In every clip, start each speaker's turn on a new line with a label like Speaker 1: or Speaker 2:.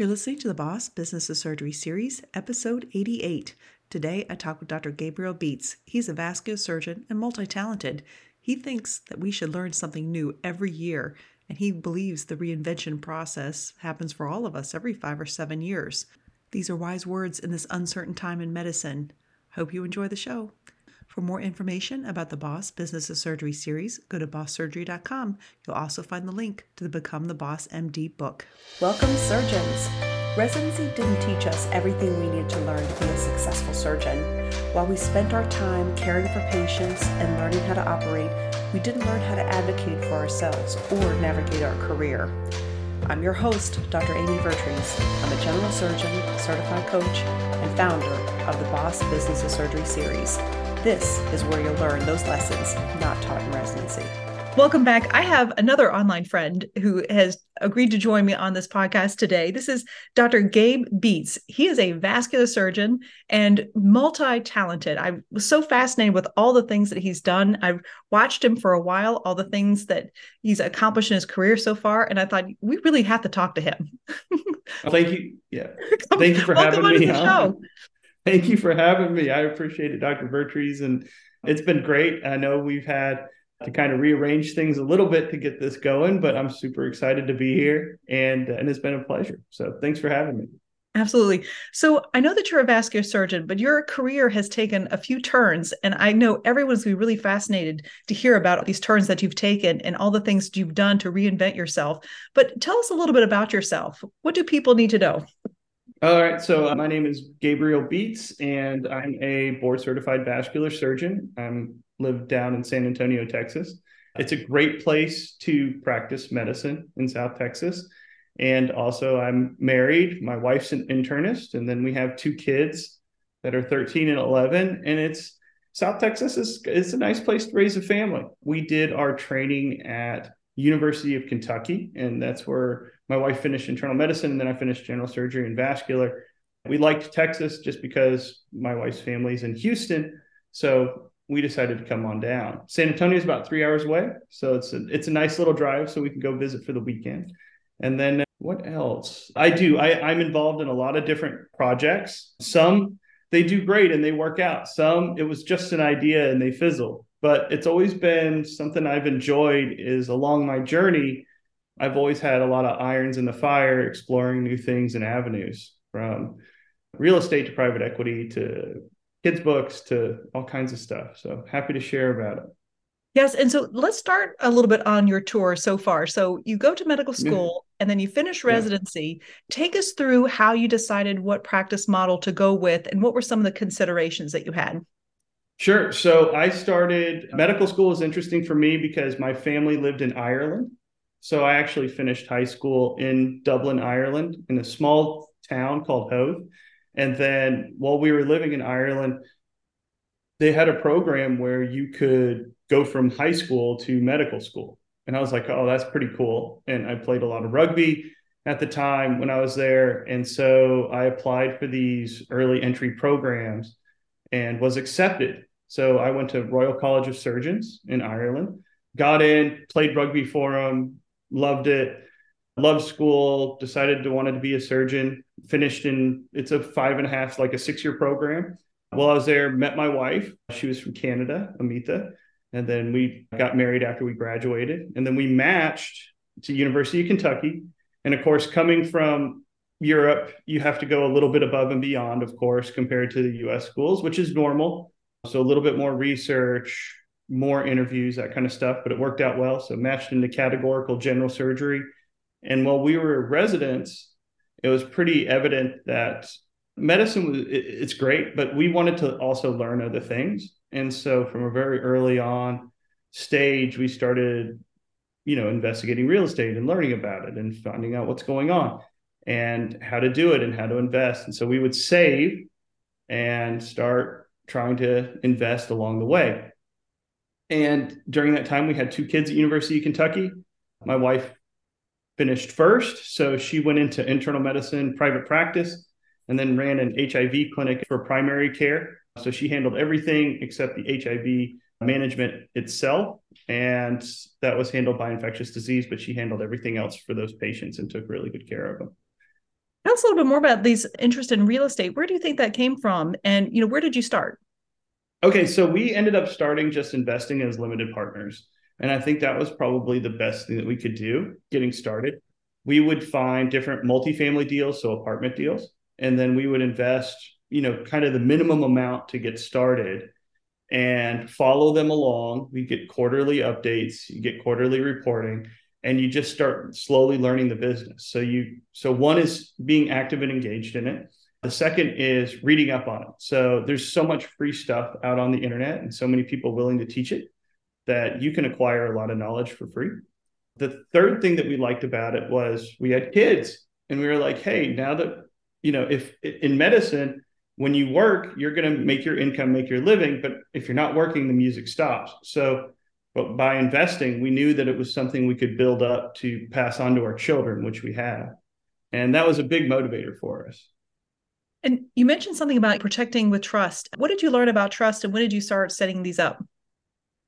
Speaker 1: You're listening to the Boss Business of Surgery series, episode 88. Today, I talk with Dr. Gabriel Bietz. He's a vascular surgeon and multi talented. He thinks that we should learn something new every year, and he believes the reinvention process happens for all of us every five or seven years. These are wise words in this uncertain time in medicine. Hope you enjoy the show. For more information about the Boss Business of Surgery series, go to bosssurgery.com. You'll also find the link to the Become the Boss MD book. Welcome, surgeons. Residency didn't teach us everything we needed to learn to be a successful surgeon. While we spent our time caring for patients and learning how to operate, we didn't learn how to advocate for ourselves or navigate our career. I'm your host, Dr. Amy Vertrees. I'm a general surgeon, certified coach, and founder of the Boss Business of Surgery series. This is where you'll learn those lessons not taught in residency. Welcome back. I have another online friend who has agreed to join me on this podcast today. This is Dr. Gabe Bietz. He is a vascular surgeon and multi talented. I was so fascinated with all the things that he's done. I've watched him for a while, all the things that he's accomplished in his career so far. And I thought we really have to talk to him.
Speaker 2: Thank you. Yeah. Thank you for having me on. Thank you for having me. I appreciate it, Dr. Vertrees. And it's been great. I know we've had to kind of rearrange things a little bit to get this going, but I'm super excited to be here and and it's been a pleasure. So thanks for having me.
Speaker 1: Absolutely. So I know that you're a vascular surgeon, but your career has taken a few turns. And I know everyone's going to be really fascinated to hear about these turns that you've taken and all the things you've done to reinvent yourself. But tell us a little bit about yourself. What do people need to know?
Speaker 2: All right. So uh, my name is Gabriel Bietz, and I'm a board certified vascular surgeon. I live down in San Antonio, Texas. It's a great place to practice medicine in South Texas. And also, I'm married. My wife's an internist, and then we have two kids that are 13 and 11. And it's South Texas is it's a nice place to raise a family. We did our training at University of Kentucky, and that's where my wife finished internal medicine, and then I finished general surgery and vascular. We liked Texas just because my wife's family's in Houston, so we decided to come on down. San Antonio is about three hours away, so it's a, it's a nice little drive, so we can go visit for the weekend. And then uh, what else? I do. I, I'm involved in a lot of different projects. Some they do great and they work out. Some it was just an idea and they fizzle but it's always been something I've enjoyed is along my journey, I've always had a lot of irons in the fire, exploring new things and avenues from real estate to private equity to kids' books to all kinds of stuff. So happy to share about it.
Speaker 1: Yes. And so let's start a little bit on your tour so far. So you go to medical school yeah. and then you finish residency. Yeah. Take us through how you decided what practice model to go with and what were some of the considerations that you had?
Speaker 2: Sure. So I started medical school was interesting for me because my family lived in Ireland. So I actually finished high school in Dublin, Ireland, in a small town called Howth. And then while we were living in Ireland, they had a program where you could go from high school to medical school. And I was like, oh, that's pretty cool. And I played a lot of rugby at the time when I was there. And so I applied for these early entry programs and was accepted. So I went to Royal College of Surgeons in Ireland, got in, played rugby for them, loved it, loved school, decided to wanted to be a surgeon, finished in it's a five and a half, like a six year program. While I was there, met my wife. She was from Canada, Amita. And then we got married after we graduated. And then we matched to University of Kentucky. And of course, coming from Europe, you have to go a little bit above and beyond, of course, compared to the US schools, which is normal. So a little bit more research, more interviews, that kind of stuff, but it worked out well. So matched into categorical general surgery. And while we were residents, it was pretty evident that medicine was it's great, but we wanted to also learn other things. And so from a very early on stage, we started, you know, investigating real estate and learning about it and finding out what's going on and how to do it and how to invest. And so we would save and start trying to invest along the way. And during that time, we had two kids at University of Kentucky. My wife finished first, so she went into internal medicine, private practice, and then ran an HIV clinic for primary care. So she handled everything except the HIV management itself. And that was handled by infectious disease, but she handled everything else for those patients and took really good care of them.
Speaker 1: Tell us a little bit more about these interest in real estate. Where do you think that came from? And you know, where did you start?
Speaker 2: Okay, so we ended up starting just investing as limited partners. And I think that was probably the best thing that we could do getting started. We would find different multifamily deals, so apartment deals, and then we would invest, you know, kind of the minimum amount to get started and follow them along. We get quarterly updates, you get quarterly reporting, and you just start slowly learning the business. So you so one is being active and engaged in it. The second is reading up on it. So there's so much free stuff out on the internet and so many people willing to teach it that you can acquire a lot of knowledge for free. The third thing that we liked about it was we had kids and we were like, hey, now that, you know, if in medicine, when you work, you're going to make your income, make your living. But if you're not working, the music stops. So, but by investing, we knew that it was something we could build up to pass on to our children, which we have. And that was a big motivator for us.
Speaker 1: And you mentioned something about protecting with trust. What did you learn about trust and when did you start setting these up?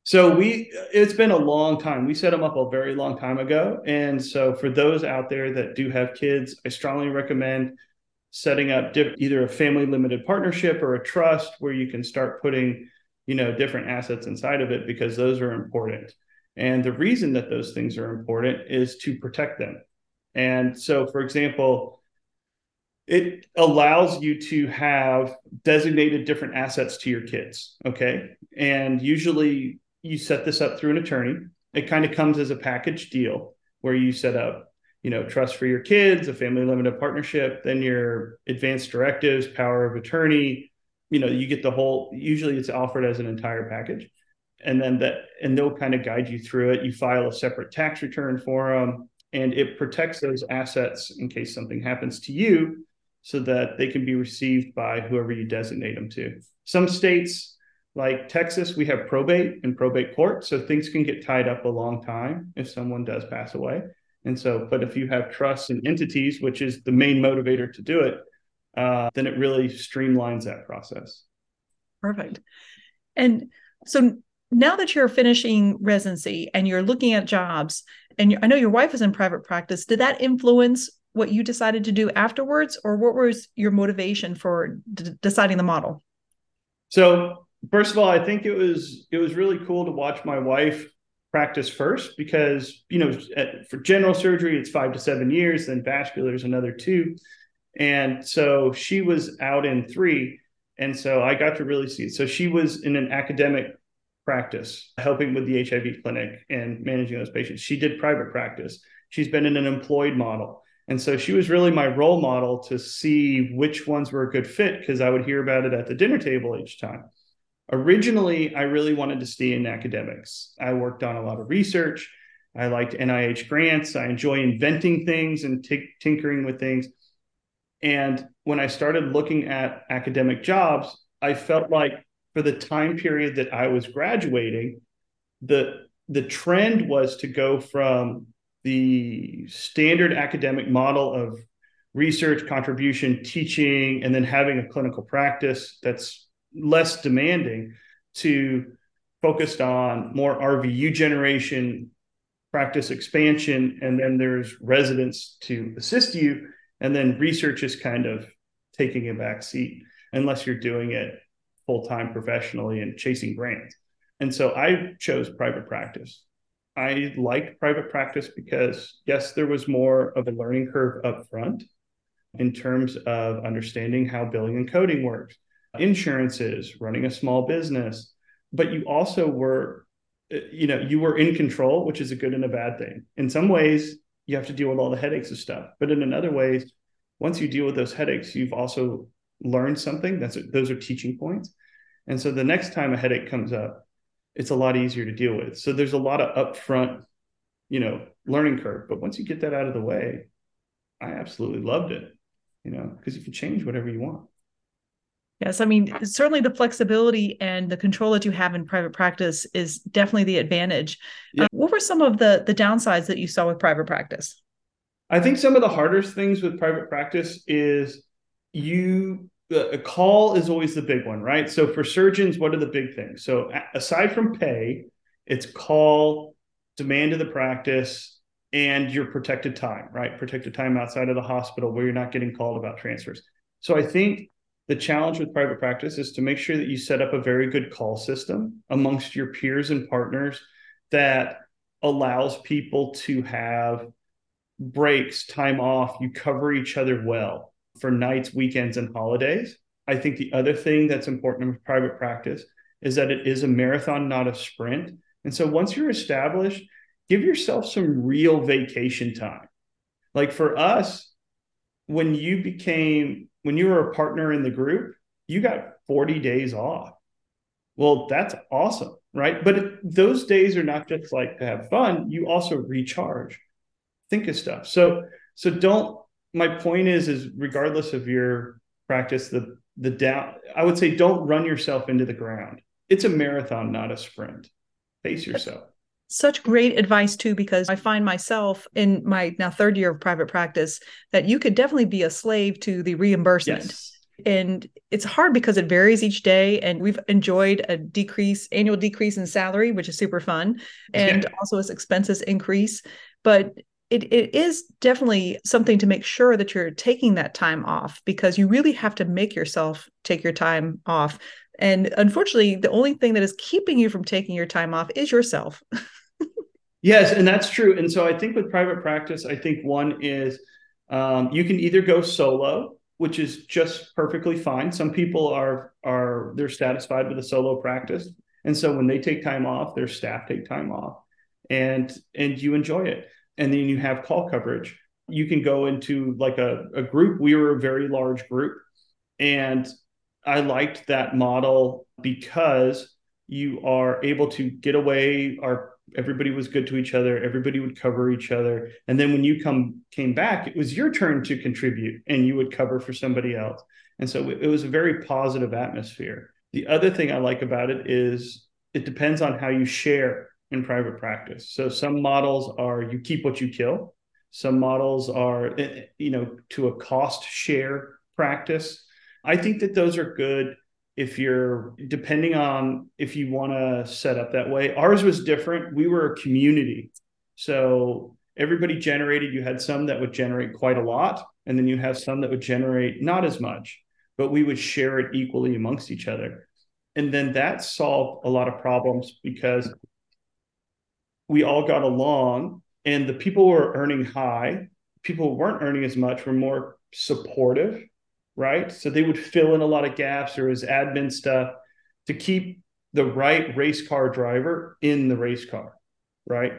Speaker 2: So we it's been a long time. We set them up a very long time ago. And so for those out there that do have kids, I strongly recommend setting up either a family limited partnership or a trust where you can start putting, you know, different assets inside of it because those are important. And the reason that those things are important is to protect them. And so for example, it allows you to have designated different assets to your kids. Okay. And usually you set this up through an attorney. It kind of comes as a package deal where you set up, you know, trust for your kids, a family limited partnership, then your advanced directives, power of attorney. You know, you get the whole. Usually, it's offered as an entire package, and then that, and they'll kind of guide you through it. You file a separate tax return for them, and it protects those assets in case something happens to you, so that they can be received by whoever you designate them to. Some states like Texas, we have probate and probate court. So things can get tied up a long time if someone does pass away. And so, but if you have trusts and entities, which is the main motivator to do it, uh, then it really streamlines that process.
Speaker 1: Perfect. And so now that you're finishing residency and you're looking at jobs, and I know your wife is in private practice, did that influence what you decided to do afterwards, or what was your motivation for d- deciding the model?
Speaker 2: So first of all, I think it was it was really cool to watch my wife practice first because you know for general surgery it's five to seven years, then vascular is another two, and so she was out in three, and so I got to really see it. So she was in an academic practice helping with the HIV clinic and managing those patients. She did private practice. She's been in an employed model. And so she was really my role model to see which ones were a good fit because I would hear about it at the dinner table each time. Originally, I really wanted to stay in academics. I worked on a lot of research. I liked NIH grants. I enjoy inventing things and t- tinkering with things. And when I started looking at academic jobs, I felt like for the time period that I was graduating, the the trend was to go from the standard academic model of research, contribution, teaching, and then having a clinical practice that's less demanding to focused on more RVU generation, practice expansion, and then there's residents to assist you. And then research is kind of taking a back seat unless you're doing it full time professionally and chasing grants. And so I chose private practice. I liked private practice because, yes, there was more of a learning curve up front in terms of understanding how billing and coding works insurances, running a small business, but you also were, you know, you were in control, which is a good and a bad thing. In some ways, you have to deal with all the headaches of stuff, but in another ways, once you deal with those headaches, you've also learned something. That's those are teaching points, and so the next time a headache comes up, it's a lot easier to deal with. So there's a lot of upfront, you know, learning curve. But once you get that out of the way, I absolutely loved it, you know, because you can change whatever you want.
Speaker 1: Yes, I mean, certainly the flexibility and the control that you have in private practice is definitely the advantage. Yeah. What were some of the the downsides that you saw with private practice?
Speaker 2: I think some of the hardest things with private practice is you a call is always the big one, right? So for surgeons, what are the big things? So aside from pay, it's call, demand of the practice, and your protected time, right? Protected time outside of the hospital where you're not getting called about transfers. So I think the challenge with private practice is to make sure that you set up a very good call system amongst your peers and partners that allows people to have breaks, time off, you cover each other well for nights, weekends, and holidays. I think the other thing that's important with private practice is that it is a marathon, not a sprint. And so once you're established, give yourself some real vacation time. Like for us, when you became, when you were a partner in the group, you got 40 days off. Well, that's awesome, right? But those days are not just like to have fun, you also recharge, think of stuff. So, so don't, my point is, is regardless of your practice, the, the down, I would say don't run yourself into the ground. It's a marathon, not a sprint. Pace yourself
Speaker 1: such great advice too because i find myself in my now third year of private practice that you could definitely be a slave to the reimbursement yes. and it's hard because it varies each day and we've enjoyed a decrease annual decrease in salary which is super fun and yeah. also as expenses increase but it, it is definitely something to make sure that you're taking that time off because you really have to make yourself take your time off and unfortunately the only thing that is keeping you from taking your time off is yourself
Speaker 2: Yes, and that's true. And so I think with private practice, I think one is um, you can either go solo, which is just perfectly fine. Some people are are they're satisfied with a solo practice, and so when they take time off, their staff take time off, and and you enjoy it. And then you have call coverage. You can go into like a, a group. We were a very large group, and I liked that model because you are able to get away. Our everybody was good to each other everybody would cover each other and then when you come came back it was your turn to contribute and you would cover for somebody else and so it was a very positive atmosphere the other thing i like about it is it depends on how you share in private practice. So some models are you keep what you kill. Some models are eh, you know to a cost share practice. I think that those are good if you're depending on if you want to set up that way. Ours was different. We were a community. So everybody generated you had some that would generate quite a lot and then you have some that would generate not as much but we would share it equally amongst each other. And then that solved a lot of problems because we all got along and the people who were earning high people who weren't earning as much were more supportive right? So they would fill in a lot of gaps or as admin stuff to keep the right race car driver in the race car, right?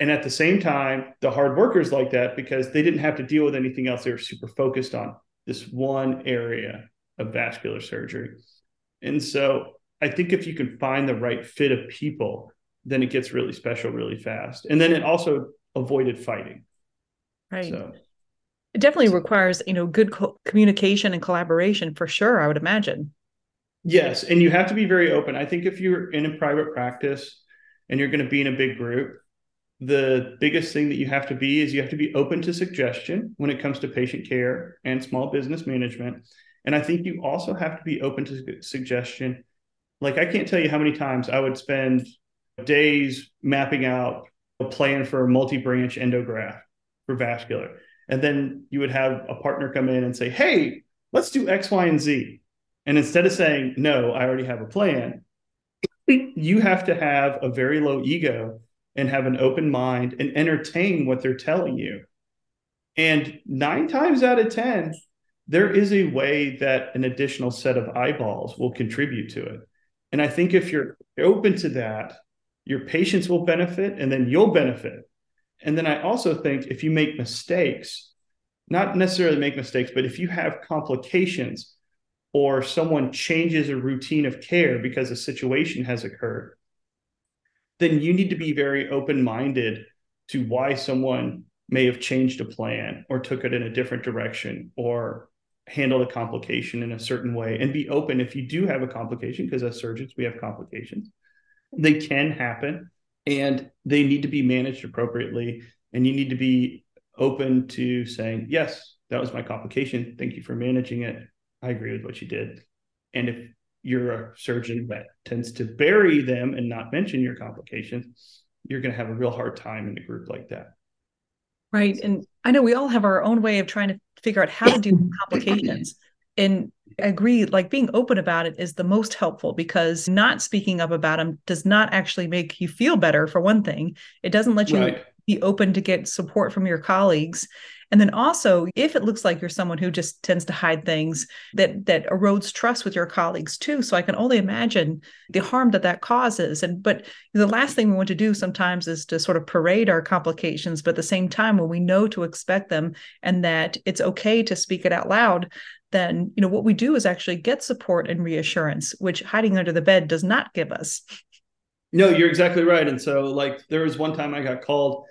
Speaker 2: And at the same time, the hard workers like that because they didn't have to deal with anything else. They were super focused on this one area of vascular surgery. And so I think if you can find the right fit of people, then it gets really special really fast. And then it also avoided fighting.
Speaker 1: Right. So it definitely requires you know good co- communication and collaboration for sure i would imagine
Speaker 2: yes and you have to be very open i think if you're in a private practice and you're going to be in a big group the biggest thing that you have to be is you have to be open to suggestion when it comes to patient care and small business management and i think you also have to be open to suggestion like i can't tell you how many times i would spend days mapping out a plan for a multi-branch endograft for vascular and then you would have a partner come in and say, hey, let's do X, Y, and Z. And instead of saying, no, I already have a plan, you have to have a very low ego and have an open mind and entertain what they're telling you. And nine times out of 10, there is a way that an additional set of eyeballs will contribute to it. And I think if you're open to that, your patients will benefit and then you'll benefit. And then I also think if you make mistakes, not necessarily make mistakes, but if you have complications or someone changes a routine of care because a situation has occurred, then you need to be very open minded to why someone may have changed a plan or took it in a different direction or handled a complication in a certain way and be open if you do have a complication because as surgeons we have complications they can happen and they need to be managed appropriately and you need to be open to saying yes that was my complication thank you for managing it i agree with what you did and if you're a surgeon that tends to bury them and not mention your complications you're going to have a real hard time in a group like that
Speaker 1: Right. And I know we all have our own way of trying to figure out how to do complications. And I agree, like being open about it is the most helpful because not speaking up about them does not actually make you feel better, for one thing. It doesn't let you right. be open to get support from your colleagues. And then also, if it looks like you're someone who just tends to hide things, that that erodes trust with your colleagues too. So I can only imagine the harm that that causes. And but the last thing we want to do sometimes is to sort of parade our complications, but at the same time, when we know to expect them and that it's okay to speak it out loud, then you know what we do is actually get support and reassurance, which hiding under the bed does not give us.
Speaker 2: No, you're exactly right. And so, like, there was one time I got called,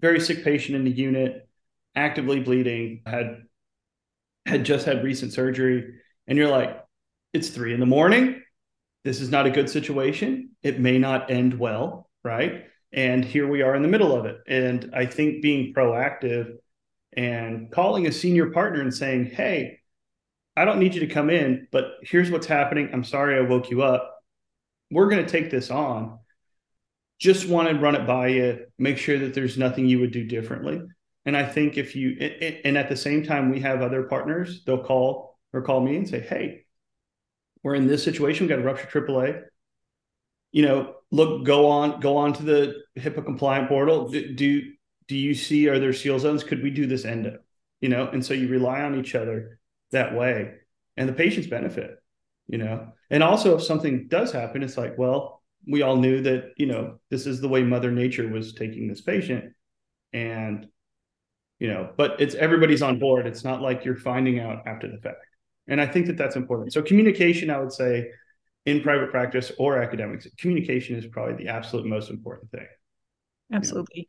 Speaker 2: very sick patient in the unit actively bleeding, had had just had recent surgery, and you're like, it's three in the morning. This is not a good situation. It may not end well, right? And here we are in the middle of it. And I think being proactive and calling a senior partner and saying, hey, I don't need you to come in, but here's what's happening. I'm sorry I woke you up. We're going to take this on. Just want to run it by you, make sure that there's nothing you would do differently. And I think if you, and at the same time, we have other partners, they'll call or call me and say, Hey, we're in this situation. We got a rupture AAA. You know, look, go on, go on to the HIPAA compliant portal. Do, do, do you see, are there seal zones? Could we do this endo? You know, and so you rely on each other that way and the patients benefit, you know, and also if something does happen, it's like, well, we all knew that, you know, this is the way mother nature was taking this patient. And you know but it's everybody's on board it's not like you're finding out after the fact and i think that that's important so communication i would say in private practice or academics communication is probably the absolute most important thing
Speaker 1: absolutely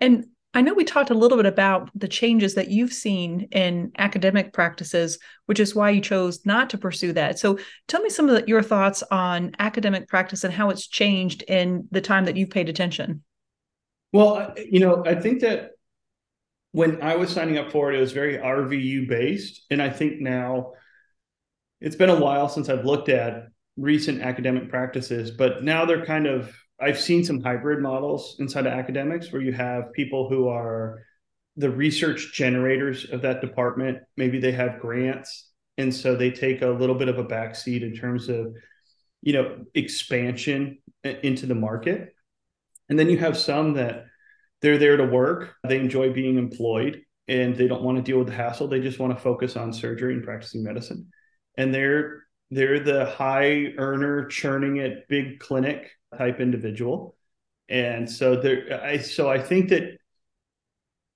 Speaker 1: you know? and I know we talked a little bit about the changes that you've seen in academic practices, which is why you chose not to pursue that. So tell me some of the, your thoughts on academic practice and how it's changed in the time that you've paid attention.
Speaker 2: Well, you know, I think that when I was signing up for it, it was very RVU based. And I think now it's been a while since I've looked at recent academic practices, but now they're kind of, I've seen some hybrid models inside of academics where you have people who are the research generators of that department. Maybe they have grants. And so they take a little bit of a backseat in terms of, you know, expansion into the market. And then you have some that they're there to work. They enjoy being employed and they don't want to deal with the hassle. They just want to focus on surgery and practicing medicine. And they're they're the high earner churning at big clinic type individual. And so there I so I think that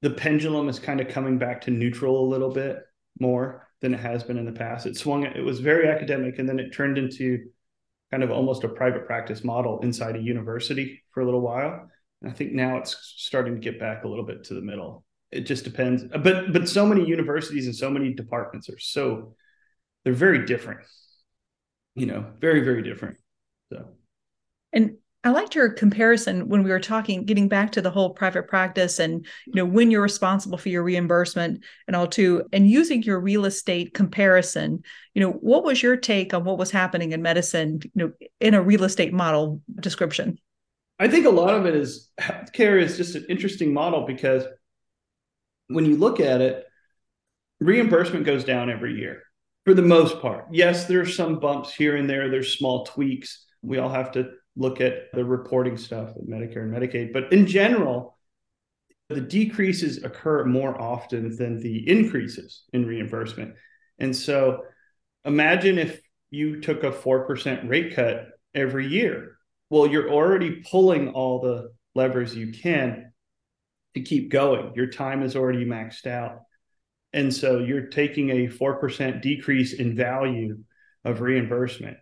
Speaker 2: the pendulum is kind of coming back to neutral a little bit more than it has been in the past. It swung it was very academic and then it turned into kind of almost a private practice model inside a university for a little while And I think now it's starting to get back a little bit to the middle. It just depends. But but so many universities and so many departments are so they're very different. You know, very very different. So
Speaker 1: and I liked your comparison when we were talking, getting back to the whole private practice and you know when you're responsible for your reimbursement and all too, and using your real estate comparison. You know, what was your take on what was happening in medicine? You know, in a real estate model description.
Speaker 2: I think a lot of it is healthcare is just an interesting model because when you look at it, reimbursement goes down every year for the most part. Yes, there are some bumps here and there, there's small tweaks. We all have to look at the reporting stuff with Medicare and Medicaid, but in general, the decreases occur more often than the increases in reimbursement. And so imagine if you took a 4% rate cut every year well, you're already pulling all the levers you can to keep going. Your time is already maxed out. And so you're taking a 4% decrease in value of reimbursement.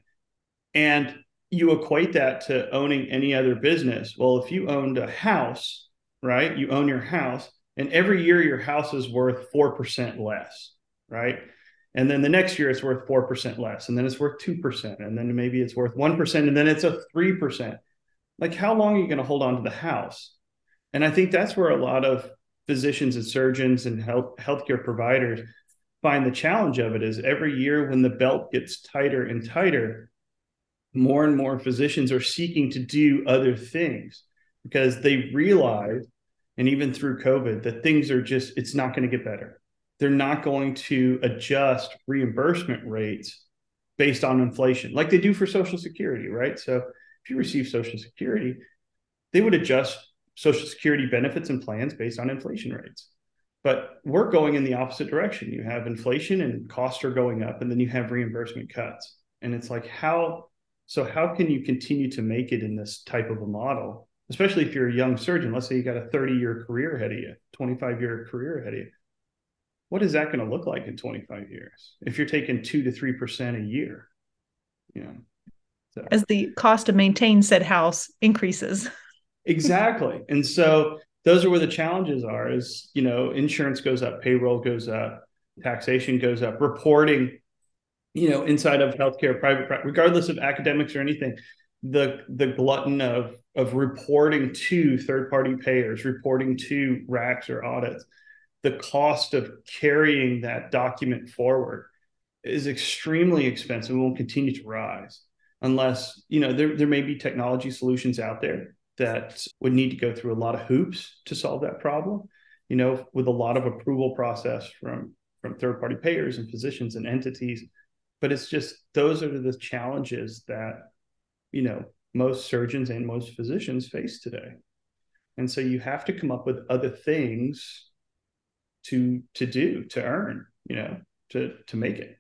Speaker 2: And you equate that to owning any other business. Well, if you owned a house, right? You own your house, and every year your house is worth 4% less, right? and then the next year it's worth 4% less and then it's worth 2% and then maybe it's worth 1% and then it's a 3% like how long are you going to hold on to the house and i think that's where a lot of physicians and surgeons and health healthcare providers find the challenge of it is every year when the belt gets tighter and tighter more and more physicians are seeking to do other things because they realize and even through COVID that things are just, it's not going to get better. They're not going to adjust reimbursement rates based on inflation like they do for Social Security, right? So if you receive Social Security, they would adjust Social Security benefits and plans based on inflation rates. But we're going in the opposite direction. You have inflation and costs are going up, and then you have reimbursement cuts. And it's like, how so how can you continue to make it in this type of a model, especially if you're a young surgeon? Let's say you got a 30 year career ahead of you, 25 year career ahead of you. What is that going to look like in 25 years if you're taking two to three percent a year? You know,
Speaker 1: so. as the cost to maintain said house increases.
Speaker 2: exactly, and so those are where the challenges are. Is you know, insurance goes up, payroll goes up, taxation goes up, reporting you know, inside of healthcare, private, regardless of academics or anything, the the glutton of of reporting to third party payers, reporting to RACs or audits, the cost of carrying that document forward is extremely expensive and will continue to rise unless you know there, there may be technology solutions out there that would need to go through a lot of hoops to solve that problem you know with a lot of approval process from from third party payers and physicians and entities but it's just those are the challenges that you know most surgeons and most physicians face today. And so you have to come up with other things to to do to earn you know to to make it.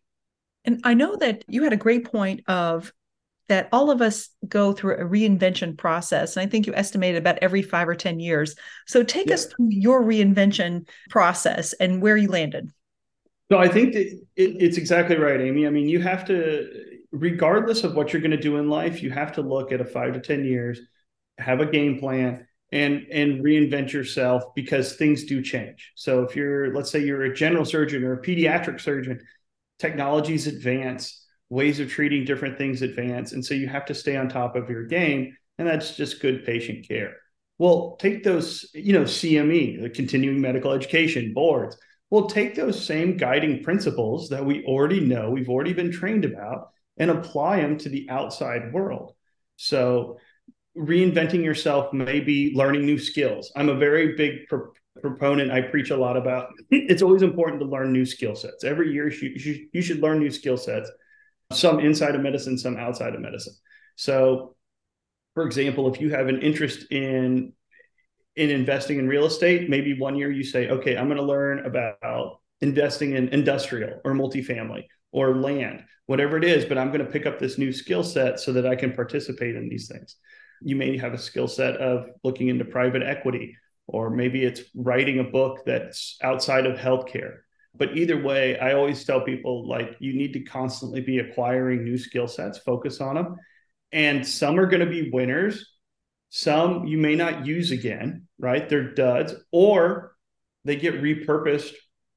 Speaker 1: And i know that you had a great point of that all of us go through a reinvention process and i think you estimated about every five or ten years. So take yeah. us through your reinvention process and where you landed
Speaker 2: so I think it, it's exactly right, Amy. I mean, you have to, regardless of what you're going to do in life, you have to look at a five to ten years, have a game plan, and and reinvent yourself because things do change. So if you're, let's say, you're a general surgeon or a pediatric surgeon, technologies advance, ways of treating different things advance, and so you have to stay on top of your game, and that's just good patient care. Well, take those, you know, CME, the continuing medical education boards We'll take those same guiding principles that we already know, we've already been trained about, and apply them to the outside world. So, reinventing yourself may be learning new skills. I'm a very big pro- proponent. I preach a lot about it's always important to learn new skill sets. Every year, you should, you should learn new skill sets, some inside of medicine, some outside of medicine. So, for example, if you have an interest in in investing in real estate, maybe one year you say, okay, I'm going to learn about investing in industrial or multifamily or land, whatever it is, but I'm going to pick up this new skill set so that I can participate in these things. You may have a skill set of looking into private equity, or maybe it's writing a book that's outside of healthcare. But either way, I always tell people like you need to constantly be acquiring new skill sets, focus on them. And some are going to be winners some you may not use again, right? They're duds, or they get repurposed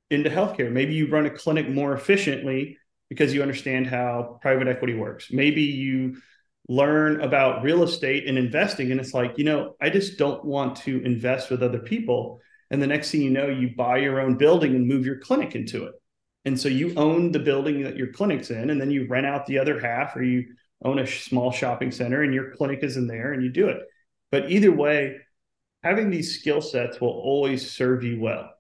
Speaker 2: into healthcare. Maybe you run a clinic more efficiently because you understand how private equity works. Maybe you learn about real estate and investing, and it's like, you know, I just don't want to invest with other people. And the next thing you know, you buy your own building and move your clinic into it. And so you own the building that your clinic's in, and then you rent out the other half, or you own a small shopping center and your clinic is in there and you do it. But either way, having these skill sets will always serve you well,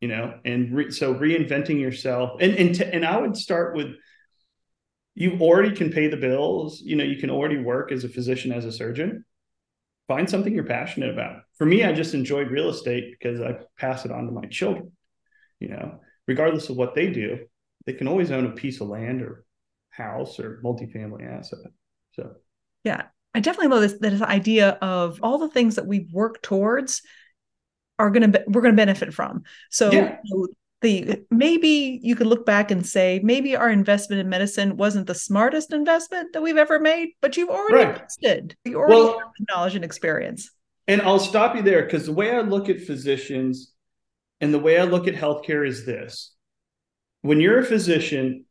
Speaker 2: you know. And re- so reinventing yourself, and and t- and I would start with you already can pay the bills. You know, you can already work as a physician, as a surgeon. Find something you're passionate about. For me, I just enjoyed real estate because I pass it on to my children. You know, regardless of what they do, they can always own a piece of land or house or multifamily asset. So
Speaker 1: yeah, I definitely love this this idea of all the things that we work towards are going to we're going to benefit from. So yeah. the maybe you could look back and say maybe our investment in medicine wasn't the smartest investment that we've ever made, but you've already right. invested. You already well, have knowledge and experience.
Speaker 2: And I'll stop you there because the way I look at physicians and the way I look at healthcare is this: when you're a physician,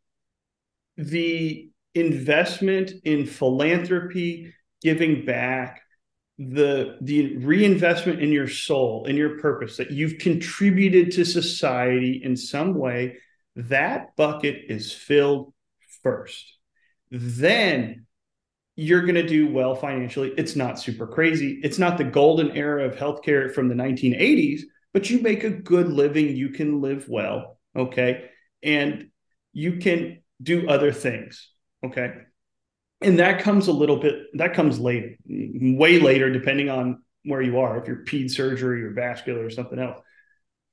Speaker 2: the investment in philanthropy giving back the the reinvestment in your soul in your purpose that you've contributed to society in some way that bucket is filled first then you're going to do well financially. It's not super crazy. It's not the golden era of healthcare from the 1980s, but you make a good living. You can live well. Okay. And you can do other things. Okay. And that comes a little bit, that comes later, way later, depending on where you are. If you're ped surgery or vascular or something else.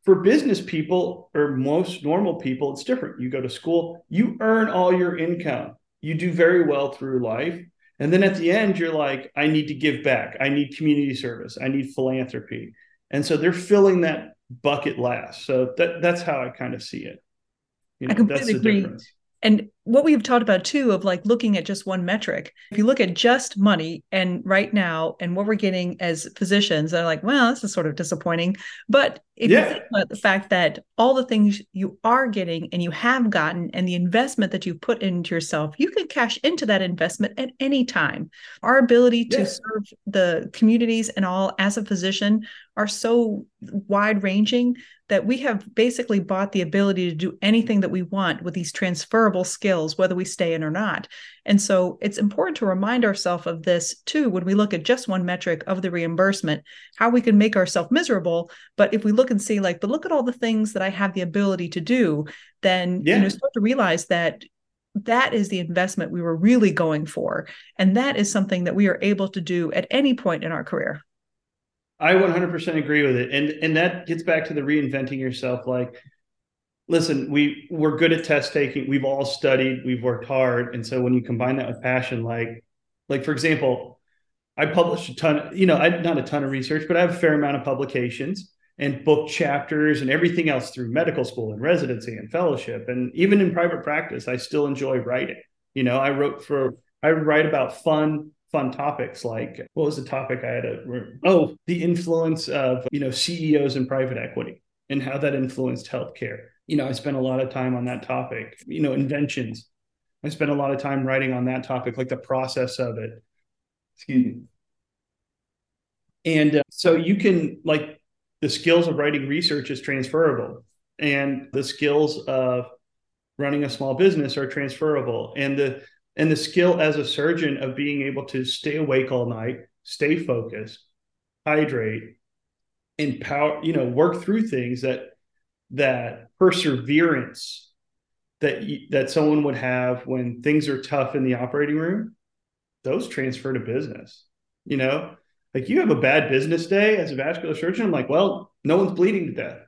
Speaker 2: For business people or most normal people, it's different. You go to school, you earn all your income, you do very well through life. And then at the end, you're like, I need to give back. I need community service. I need philanthropy. And so they're filling that bucket last. So that, that's how I kind of see it.
Speaker 1: You know, I completely agree. Difference. And what we've talked about too of like looking at just one metric. If you look at just money and right now and what we're getting as physicians, they're like, well, this is sort of disappointing. But if yeah. you think about the fact that all the things you are getting and you have gotten and the investment that you've put into yourself, you can cash into that investment at any time. Our ability to serve the communities and all as a physician are so wide ranging that we have basically bought the ability to do anything that we want with these transferable skills, whether we stay in or not. And so it's important to remind ourselves of this too when we look at just one metric of the reimbursement, how we can make ourselves miserable. But if we look and see, like, but look at all the things that I have the ability to do, then yeah. you know, start to realize that that is the investment we were really going for. And that is something that we are able to do at any point in our career.
Speaker 2: I 100% agree with it. And and that gets back to the reinventing yourself like listen, we we're good at test taking. We've all studied, we've worked hard, and so when you combine that with passion like like for example, I published a ton, you know, I not a ton of research, but I have a fair amount of publications and book chapters and everything else through medical school and residency and fellowship and even in private practice I still enjoy writing. You know, I wrote for I write about fun fun topics like what was the topic I had a oh the influence of you know CEOs in private equity and how that influenced healthcare. You know, I spent a lot of time on that topic. You know, inventions. I spent a lot of time writing on that topic, like the process of it. Excuse me. And uh, so you can like the skills of writing research is transferable, and the skills of running a small business are transferable, and the and the skill as a surgeon of being able to stay awake all night, stay focused, hydrate, and power, you know, work through things that that perseverance that that someone would have when things are tough in the operating room, those transfer to business. You know, like you have a bad business day as a vascular surgeon. I'm like, well, no one's bleeding to death.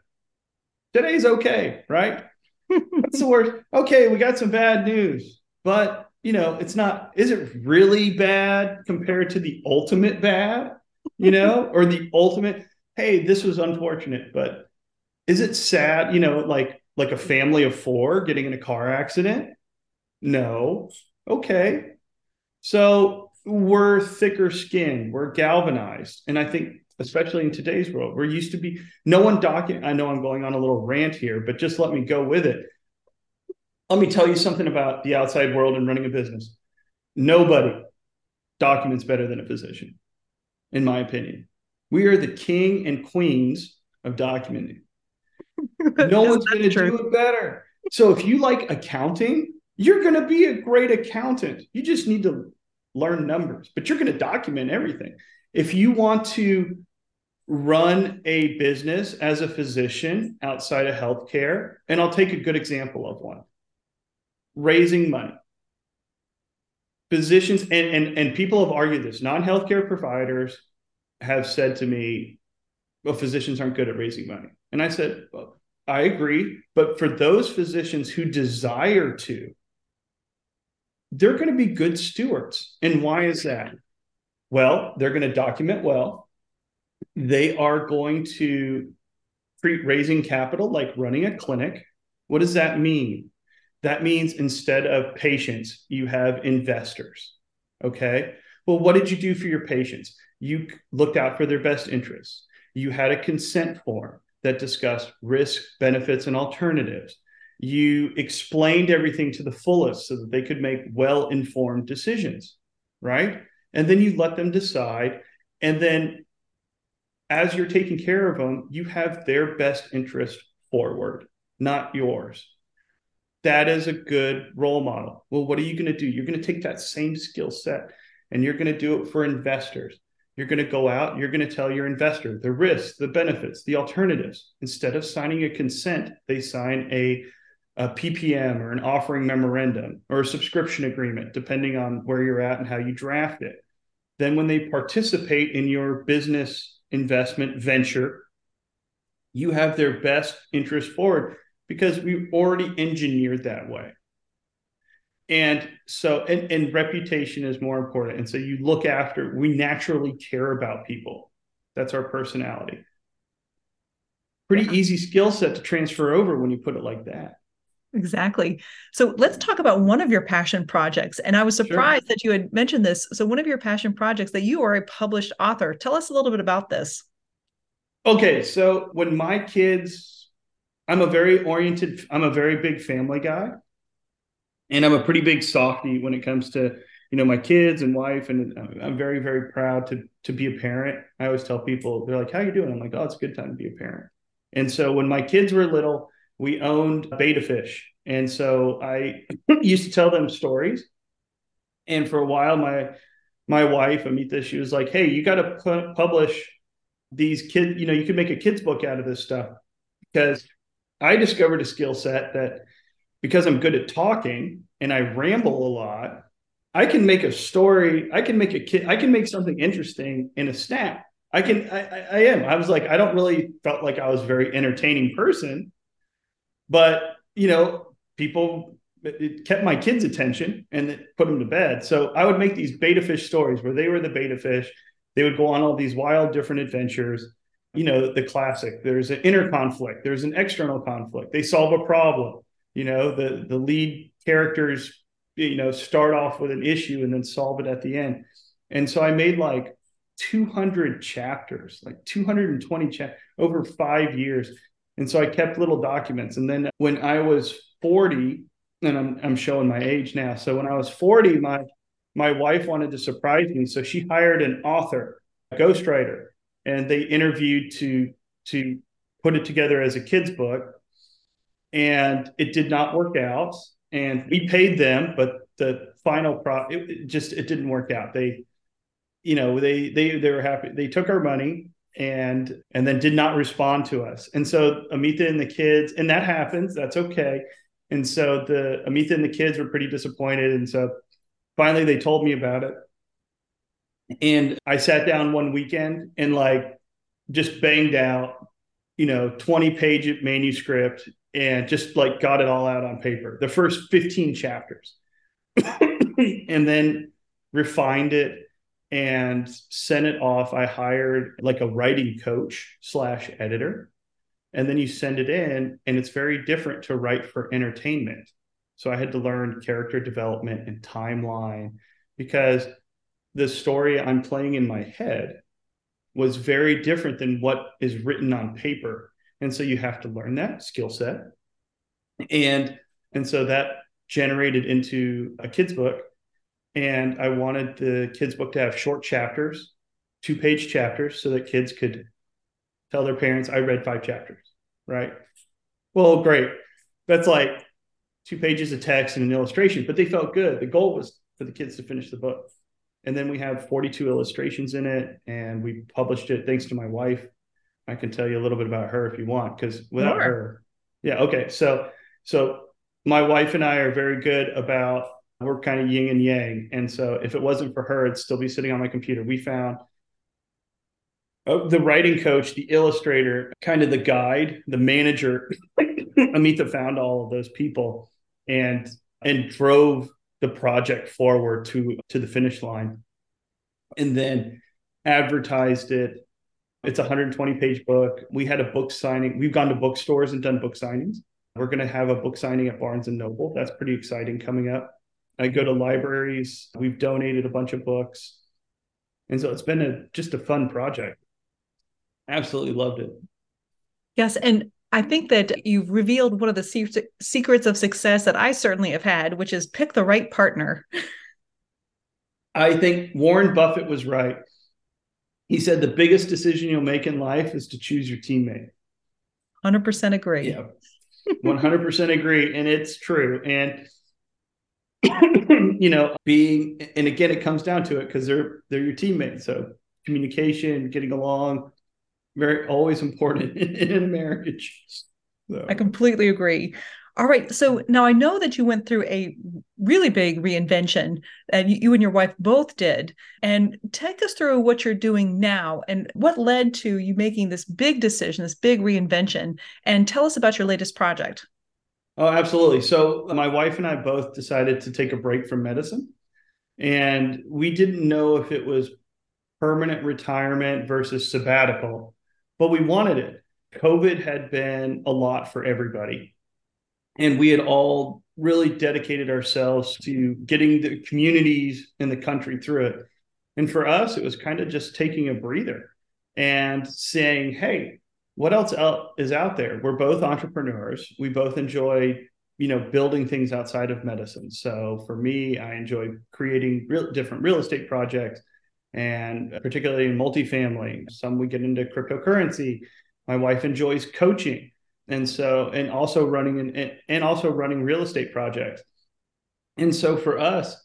Speaker 2: Today's okay, right? That's the worst. Okay, we got some bad news, but you know, it's not, is it really bad compared to the ultimate bad, you know, or the ultimate, hey, this was unfortunate, but is it sad, you know, like like a family of four getting in a car accident? No. Okay. So we're thicker skinned, we're galvanized. And I think especially in today's world, we're used to be no one document. I know I'm going on a little rant here, but just let me go with it let me tell you something about the outside world and running a business. Nobody documents better than a physician, in my opinion. We are the king and queens of documenting. No one's going to do it better. So if you like accounting, you're going to be a great accountant. You just need to learn numbers, but you're going to document everything. If you want to run a business as a physician outside of healthcare, and I'll take a good example of one raising money. Physicians and, and, and people have argued this. Non-healthcare providers have said to me, well, physicians aren't good at raising money. And I said, well, I agree. But for those physicians who desire to, they're going to be good stewards. And why is that? Well, they're going to document well. They are going to treat raising capital like running a clinic. What does that mean? That means instead of patients, you have investors. Okay. Well, what did you do for your patients? You looked out for their best interests. You had a consent form that discussed risk, benefits, and alternatives. You explained everything to the fullest so that they could make well informed decisions, right? And then you let them decide. And then as you're taking care of them, you have their best interest forward, not yours that is a good role model. Well, what are you going to do? You're going to take that same skill set and you're going to do it for investors. You're going to go out, you're going to tell your investor the risks, the benefits, the alternatives. Instead of signing a consent, they sign a, a PPM or an offering memorandum or a subscription agreement, depending on where you're at and how you draft it. Then, when they participate in your business investment venture, you have their best interest forward because we already engineered that way and so and, and reputation is more important and so you look after we naturally care about people that's our personality pretty easy skill set to transfer over when you put it like that
Speaker 1: Exactly. So let's talk about one of your passion projects. And I was surprised sure. that you had mentioned this. So, one of your passion projects that you are a published author. Tell us a little bit about this.
Speaker 2: Okay. So, when my kids, I'm a very oriented, I'm a very big family guy and I'm a pretty big softy when it comes to you know my kids and wife, and I'm very very proud to to be a parent. I always tell people they're like, "How are you doing?" I'm like, "Oh, it's a good time to be a parent." And so when my kids were little, we owned betta fish, and so I used to tell them stories. And for a while, my my wife Amita, she was like, "Hey, you got to pu- publish these kids. You know, you can make a kids book out of this stuff." Because I discovered a skill set that because I'm good at talking and I ramble a lot, I can make a story. I can make a kid. I can make something interesting in a snap. I can. I, I am. I was like, I don't really felt like I was a very entertaining person, but you know, people it kept my kids' attention and it put them to bed. So I would make these betta fish stories where they were the betta fish. They would go on all these wild, different adventures. You know, the classic. There's an inner conflict. There's an external conflict. They solve a problem you know the the lead characters you know start off with an issue and then solve it at the end. And so i made like 200 chapters like 220 chapters over five years. And so i kept little documents. And then when i was 40 and I'm, I'm showing my age now. So when i was 40 my my wife wanted to surprise me. So she hired an author a ghostwriter and they interviewed to to put it together as a kids book and it did not work out. And we paid them, but the final pro it, it just it didn't work out. They, you know, they they they were happy. They took our money and and then did not respond to us. And so Amita and the kids, and that happens. That's okay. And so the Amita and the kids were pretty disappointed. And so finally they told me about it. And I sat down one weekend and like just banged out, you know, 20 page manuscript and just like got it all out on paper, the first 15 chapters, and then refined it and sent it off. I hired like a writing coach slash editor. And then you send it in, and it's very different to write for entertainment. So I had to learn character development and timeline because the story I'm playing in my head was very different than what is written on paper and so you have to learn that skill set. And and so that generated into a kids book. And i wanted the kids book to have short chapters two page chapters so that kids could tell their parents i read five chapters right? Well great. That's like two pages of text and an illustration but they felt good. The goal was for the kids to finish the book. And then we have 42 illustrations in it and we published it thanks to my wife I can tell you a little bit about her if you want, because without sure. her, yeah, okay. So, so my wife and I are very good about we're kind of yin and yang, and so if it wasn't for her, it'd still be sitting on my computer. We found oh, the writing coach, the illustrator, kind of the guide, the manager. Amita found all of those people and and drove the project forward to to the finish line, and then advertised it it's a 120 page book. We had a book signing. We've gone to bookstores and done book signings. We're going to have a book signing at Barnes and Noble. That's pretty exciting coming up. I go to libraries. We've donated a bunch of books. And so it's been a just a fun project. Absolutely loved it.
Speaker 1: Yes, and I think that you've revealed one of the secrets of success that I certainly have had, which is pick the right partner.
Speaker 2: I think Warren Buffett was right. He said the biggest decision you'll make in life is to choose your teammate.
Speaker 1: 100% agree.
Speaker 2: Yeah. 100% agree and it's true and you know, being and again, it comes down to it because they're they're your teammates. So communication, getting along, very always important in, in a marriage.
Speaker 1: So. I completely agree. All right. So now I know that you went through a really big reinvention, and you, and your wife both did. And take us through what you're doing now and what led to you making this big decision, this big reinvention. And tell us about your latest project.
Speaker 2: Oh, absolutely. So my wife and I both decided to take a break from medicine. And we didn't know if it was permanent retirement versus sabbatical, but we wanted it. COVID had been a lot for everybody and we had all really dedicated ourselves to getting the communities in the country through it. And for us, it was kind of just taking a breather and saying, hey, what else is out there? We're both entrepreneurs. We both enjoy, you know, building things outside of medicine. So for me, I enjoy creating real, different real estate projects and particularly in multifamily. Some we get into cryptocurrency. My wife enjoys coaching and so and also running and and also running real estate projects. And so for us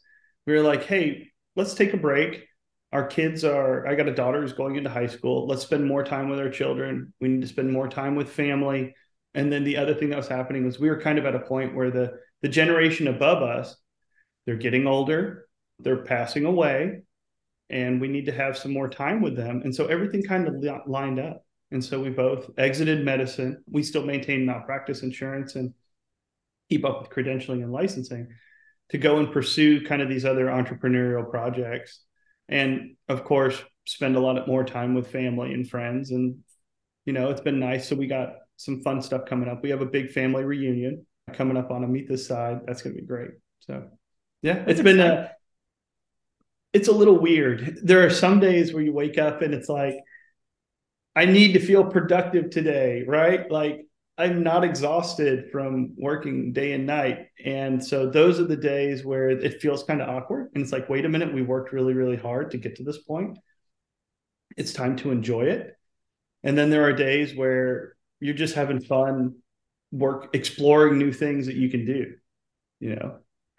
Speaker 2: we were like hey let's take a break. Our kids are i got a daughter who's going into high school. Let's spend more time with our children. We need to spend more time with family. And then the other thing that was happening was we were kind of at a point where the the generation above us they're getting older they're passing away and we need to have some more time with them. And so everything kind of lined up and so we both exited medicine. We still maintain malpractice insurance and keep up with credentialing and licensing to go and pursue kind of these other entrepreneurial projects. And of course, spend a lot more time with family and friends. And, you know, it's been nice. So we got some fun stuff coming up. We have a big family reunion coming up on Amitha's side. That's going to be great. So, yeah, it's been a, it's a little weird. There are some days where you wake up and it's like, I need to feel productive today, right? Like I'm not exhausted from working day and night. And so those are the days where it feels kind of awkward. And it's like, wait a minute, we worked really, really hard to get to this point. It's time to enjoy it. And then there are days where you're just having fun, work, exploring new things that you can do, you know?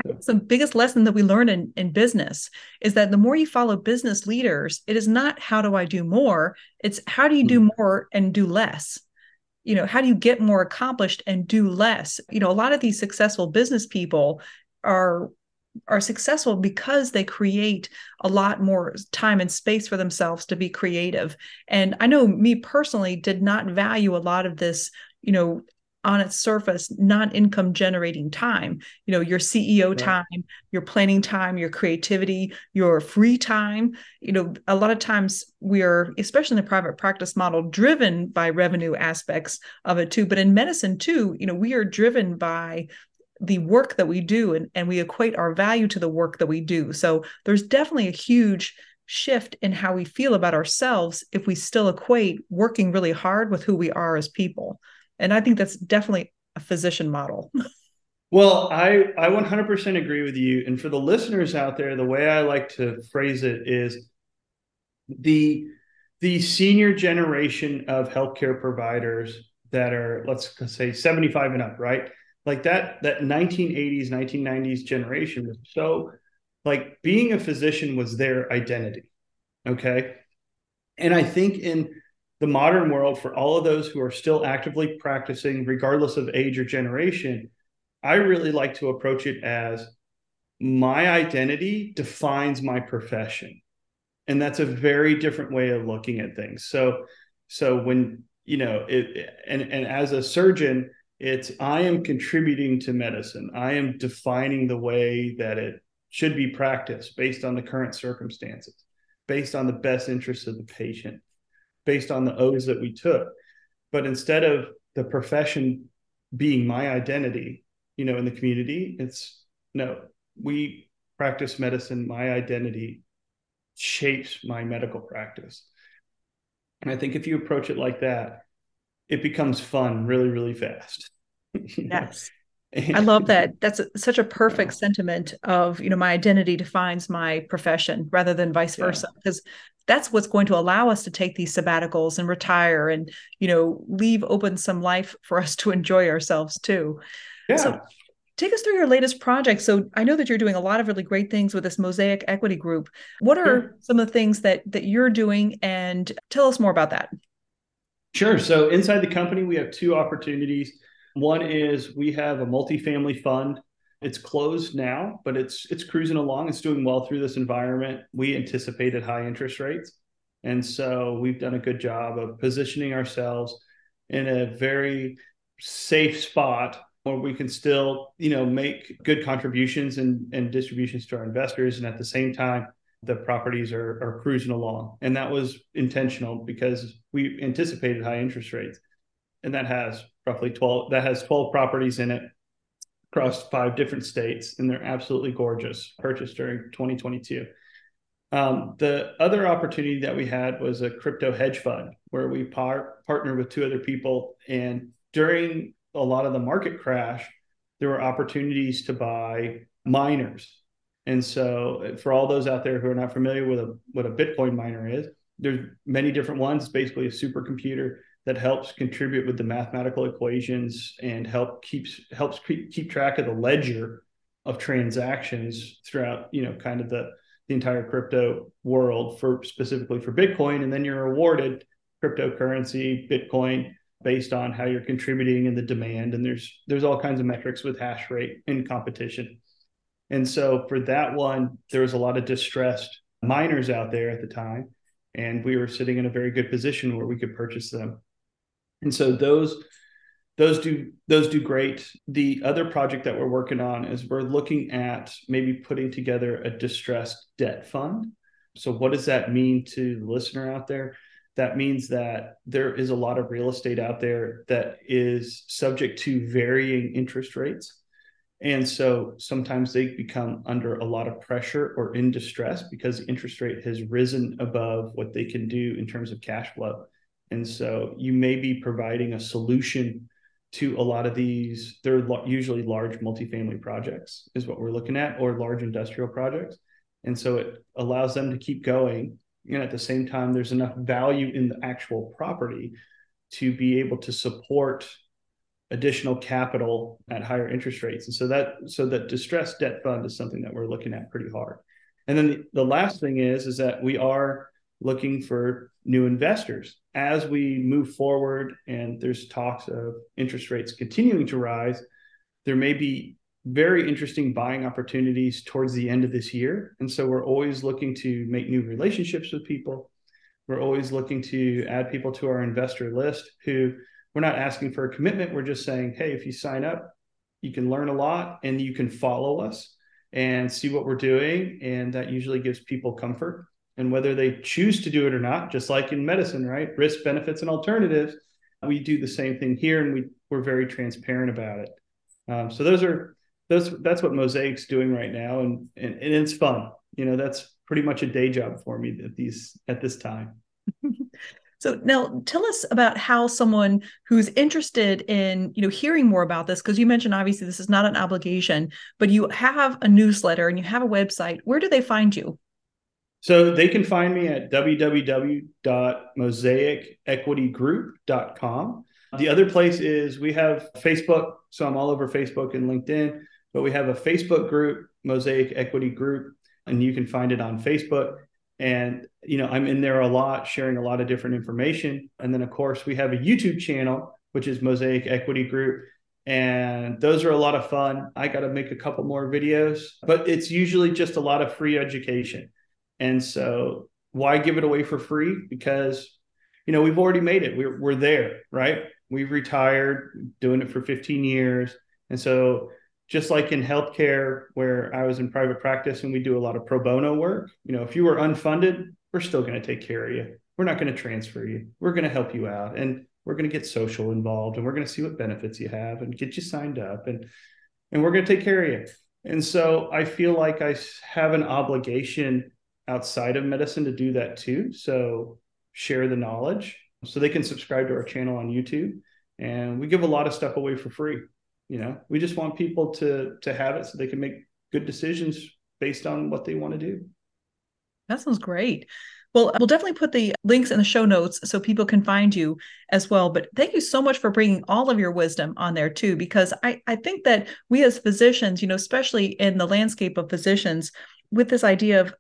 Speaker 1: It's the biggest lesson that we learn in, in business is that the more you follow business leaders, it is not how do I do more? It's how do you do hmm. more and do less? You know, how do you get more accomplished and do less? You know, a lot of these successful business people are are successful because they create a lot more time and space for themselves to be creative. And I know me personally did not value a lot of this, you know, on its surface non-income generating time. You know your ceo right. time your planning time your creativity your free time. You know a lot of times we are especially in the private practice model driven by revenue aspects of it too. But in medicine too you know we are driven by the work that we do and, and we equate our value to the work that we do. So there's definitely a huge shift in how we feel about ourselves if we still equate working really hard with who we are as people and I think that's definitely a physician model.
Speaker 2: well, I I 100% agree with you. And for the listeners out there, the way I like to phrase it is the the senior generation of healthcare providers that are let's say 75 and up, right? Like that that 1980s, 1990s generation was so like being a physician was their identity. Okay? And I think in the modern world for all of those who are still actively practicing, regardless of age or generation, I really like to approach it as my identity defines my profession. And that's a very different way of looking at things. So, so when, you know, it, and, and as a surgeon, it's I am contributing to medicine. I am defining the way that it should be practiced based on the current circumstances, based on the best interests of the patient based on the oaths that we took. But instead of the profession being my identity, you know, in the community, it's no, we practice medicine. My identity shapes my medical practice. And I think if you approach it like that, it becomes fun really, really fast.
Speaker 1: yes. I love that. That's a, such a perfect yeah. sentiment of, you know, my identity defines my profession rather than vice versa. Because that's what's going to allow us to take these sabbaticals and retire and, you know, leave open some life for us to enjoy ourselves too.
Speaker 2: Yeah. So,
Speaker 1: take us through your latest project. So I know that you're doing a lot of really great things with this Mosaic Equity Group. What are sure. some of the things that that you're doing, and tell us more about that?
Speaker 2: Sure. So inside the company, we have two opportunities. One is we have a multifamily fund. It's closed now, but it's it's cruising along. It's doing well through this environment. We anticipated high interest rates. And so we've done a good job of positioning ourselves in a very safe spot where we can still, you know, make good contributions and, and distributions to our investors. And at the same time, the properties are, are cruising along. And that was intentional because we anticipated high interest rates. And that has roughly 12, that has 12 properties in it across five different states. And they're absolutely gorgeous, purchased during 2022. Um, the other opportunity that we had was a crypto hedge fund where we par- partnered with two other people. And during a lot of the market crash, there were opportunities to buy miners. And so, for all those out there who are not familiar with a, what a Bitcoin miner is, there's many different ones. It's basically a supercomputer that helps contribute with the mathematical equations and help keeps helps keep keep track of the ledger of transactions throughout you know kind of the the entire crypto world for specifically for Bitcoin. And then you're awarded cryptocurrency, Bitcoin, based on how you're contributing and the demand. And there's there's all kinds of metrics with hash rate and competition. And so for that one, there was a lot of distressed miners out there at the time. And we were sitting in a very good position where we could purchase them. And so those those do those do great. The other project that we're working on is we're looking at maybe putting together a distressed debt fund. So what does that mean to the listener out there? That means that there is a lot of real estate out there that is subject to varying interest rates. And so sometimes they become under a lot of pressure or in distress because the interest rate has risen above what they can do in terms of cash flow and so you may be providing a solution to a lot of these they're usually large multifamily projects is what we're looking at or large industrial projects. And so it allows them to keep going and at the same time there's enough value in the actual property to be able to support additional capital at higher interest rates. And so that so that distressed debt fund is something that we're looking at pretty hard. And then the, the last thing is is that we are looking for new investors. As we move forward and there's talks of interest rates continuing to rise, there may be very interesting buying opportunities towards the end of this year. And so we're always looking to make new relationships with people. We're always looking to add people to our investor list who we're not asking for a commitment. We're just saying, hey, if you sign up, you can learn a lot and you can follow us and see what we're doing. And that usually gives people comfort and whether they choose to do it or not, just like in medicine, right? Risk, benefits, and alternatives. We do the same thing here, and we we're very transparent about it. Um, so those are those. That's what Mosaic's doing right now, and, and and it's fun. You know, that's pretty much a day job for me at these at this time.
Speaker 1: So now tell us about how someone who's interested in, you know, hearing more about this, because you mentioned obviously this is not an obligation, but you have a newsletter and you have a website. Where do they find you?
Speaker 2: So they can find me at www.mosaicequitygroup.com. The other place is we have Facebook. So I'm all over Facebook and LinkedIn, but we have a Facebook group, Mosaic Equity Group, and you can find it on Facebook. And, you know, I'm in there a lot, sharing a lot of different information. And then, of course, we have a YouTube channel, which is Mosaic Equity Group. And those are a lot of fun. I got to make a couple more videos, but it's usually just a lot of free education and so why give it away for free? Because, you know, we've already made it. We're, we're there, right? We've retired doing it for 15 years. And so just like in healthcare, where I was in private practice and we do a lot of pro bono work, you know, if you were unfunded, we're still going to take care of you. We're not going to transfer you. We're going to help you out and we're going to get social involved and we're going to see what benefits you have and get you signed up and and we're going to take care of you. And so I feel like I have an obligation outside of medicine to do that too. So share the knowledge. So they can subscribe to our channel on YouTube. And we give a lot of stuff away for free. You know, we just want people to to have it so they can make good decisions based on what they want to do.
Speaker 1: That sounds great. Well, we'll definitely put the links in the show notes so people can find you as well. But thank you so much for bringing all of your wisdom on there too, because I, I think that we as physicians, you know, especially in the landscape of physicians, with this idea of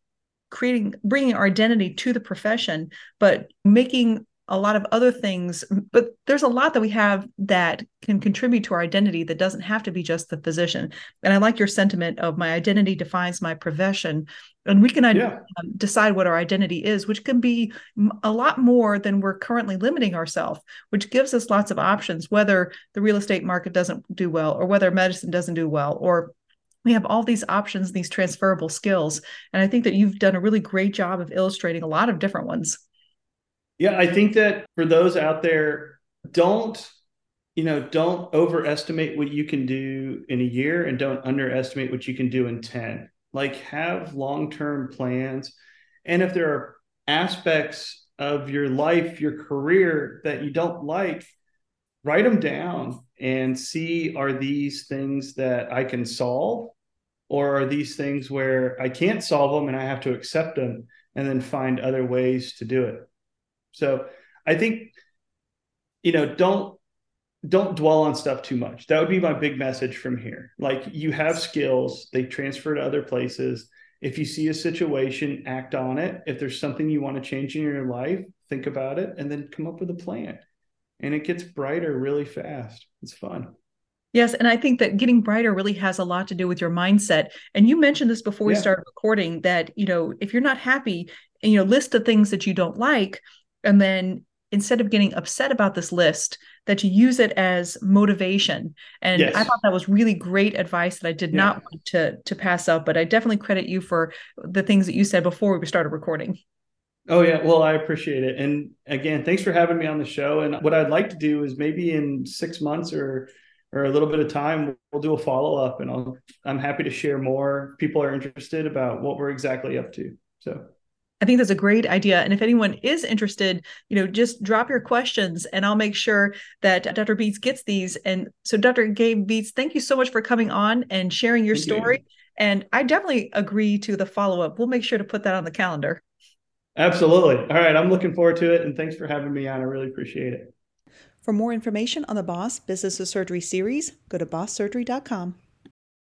Speaker 1: creating, bringing our identity to the profession, but making a lot of other things but there's a lot that we have that can contribute to our identity that doesn't have to be just the physician and i like your sentiment of my identity defines my profession and we can yeah. um, decide what our identity is which can be a lot more than we're currently limiting ourselves which gives us lots of options whether the real estate market doesn't do well or whether medicine doesn't do well or we have all these options these transferable skills and i think that you've done a really great job of illustrating a lot of different ones
Speaker 2: yeah, I think that for those out there, don't you know, don't overestimate what you can do in a year and don't underestimate what you can do in 10. Like have long-term plans. And if there are aspects of your life, your career that you don't like, write them down and see are these things that I can solve or are these things where I can't solve them and I have to accept them and then find other ways to do it. So I think, you know, don't don't dwell on stuff too much. That would be my big message from here. Like you have skills, they transfer to other places. If you see a situation, act on it. If there's something you want to change in your life, think about it and then come up with a plan. And it gets brighter really fast. It's fun.
Speaker 1: Yes, and I think that getting brighter really has a lot to do with your mindset. And you mentioned this before we started recording that, you know, if you're not happy, and you know, list the things that you don't like, and then instead of getting upset about this list that you use it as motivation and yes. i thought that was really great advice that i did yeah. not want to to pass up but i definitely credit you for the things that you said before we started recording
Speaker 2: oh yeah well i appreciate it and again thanks for having me on the show and what i'd like to do is maybe in six months or or a little bit of time we'll do a follow-up and I'll, i'm happy to share more people are interested about what we're exactly up to so
Speaker 1: I think that's a great idea. And if anyone is interested, you know, just drop your questions and I'll make sure that Dr. Bietz gets these. And so, Dr. Gabe Bietz, thank you so much for coming on and sharing your thank story. You. And I definitely agree to the follow up. We'll make sure to put that on the calendar.
Speaker 2: Absolutely. All right. I'm looking forward to it. And thanks for having me on. I really appreciate it.
Speaker 1: For more information on the Boss Business of Surgery series, go to bosssurgery.com.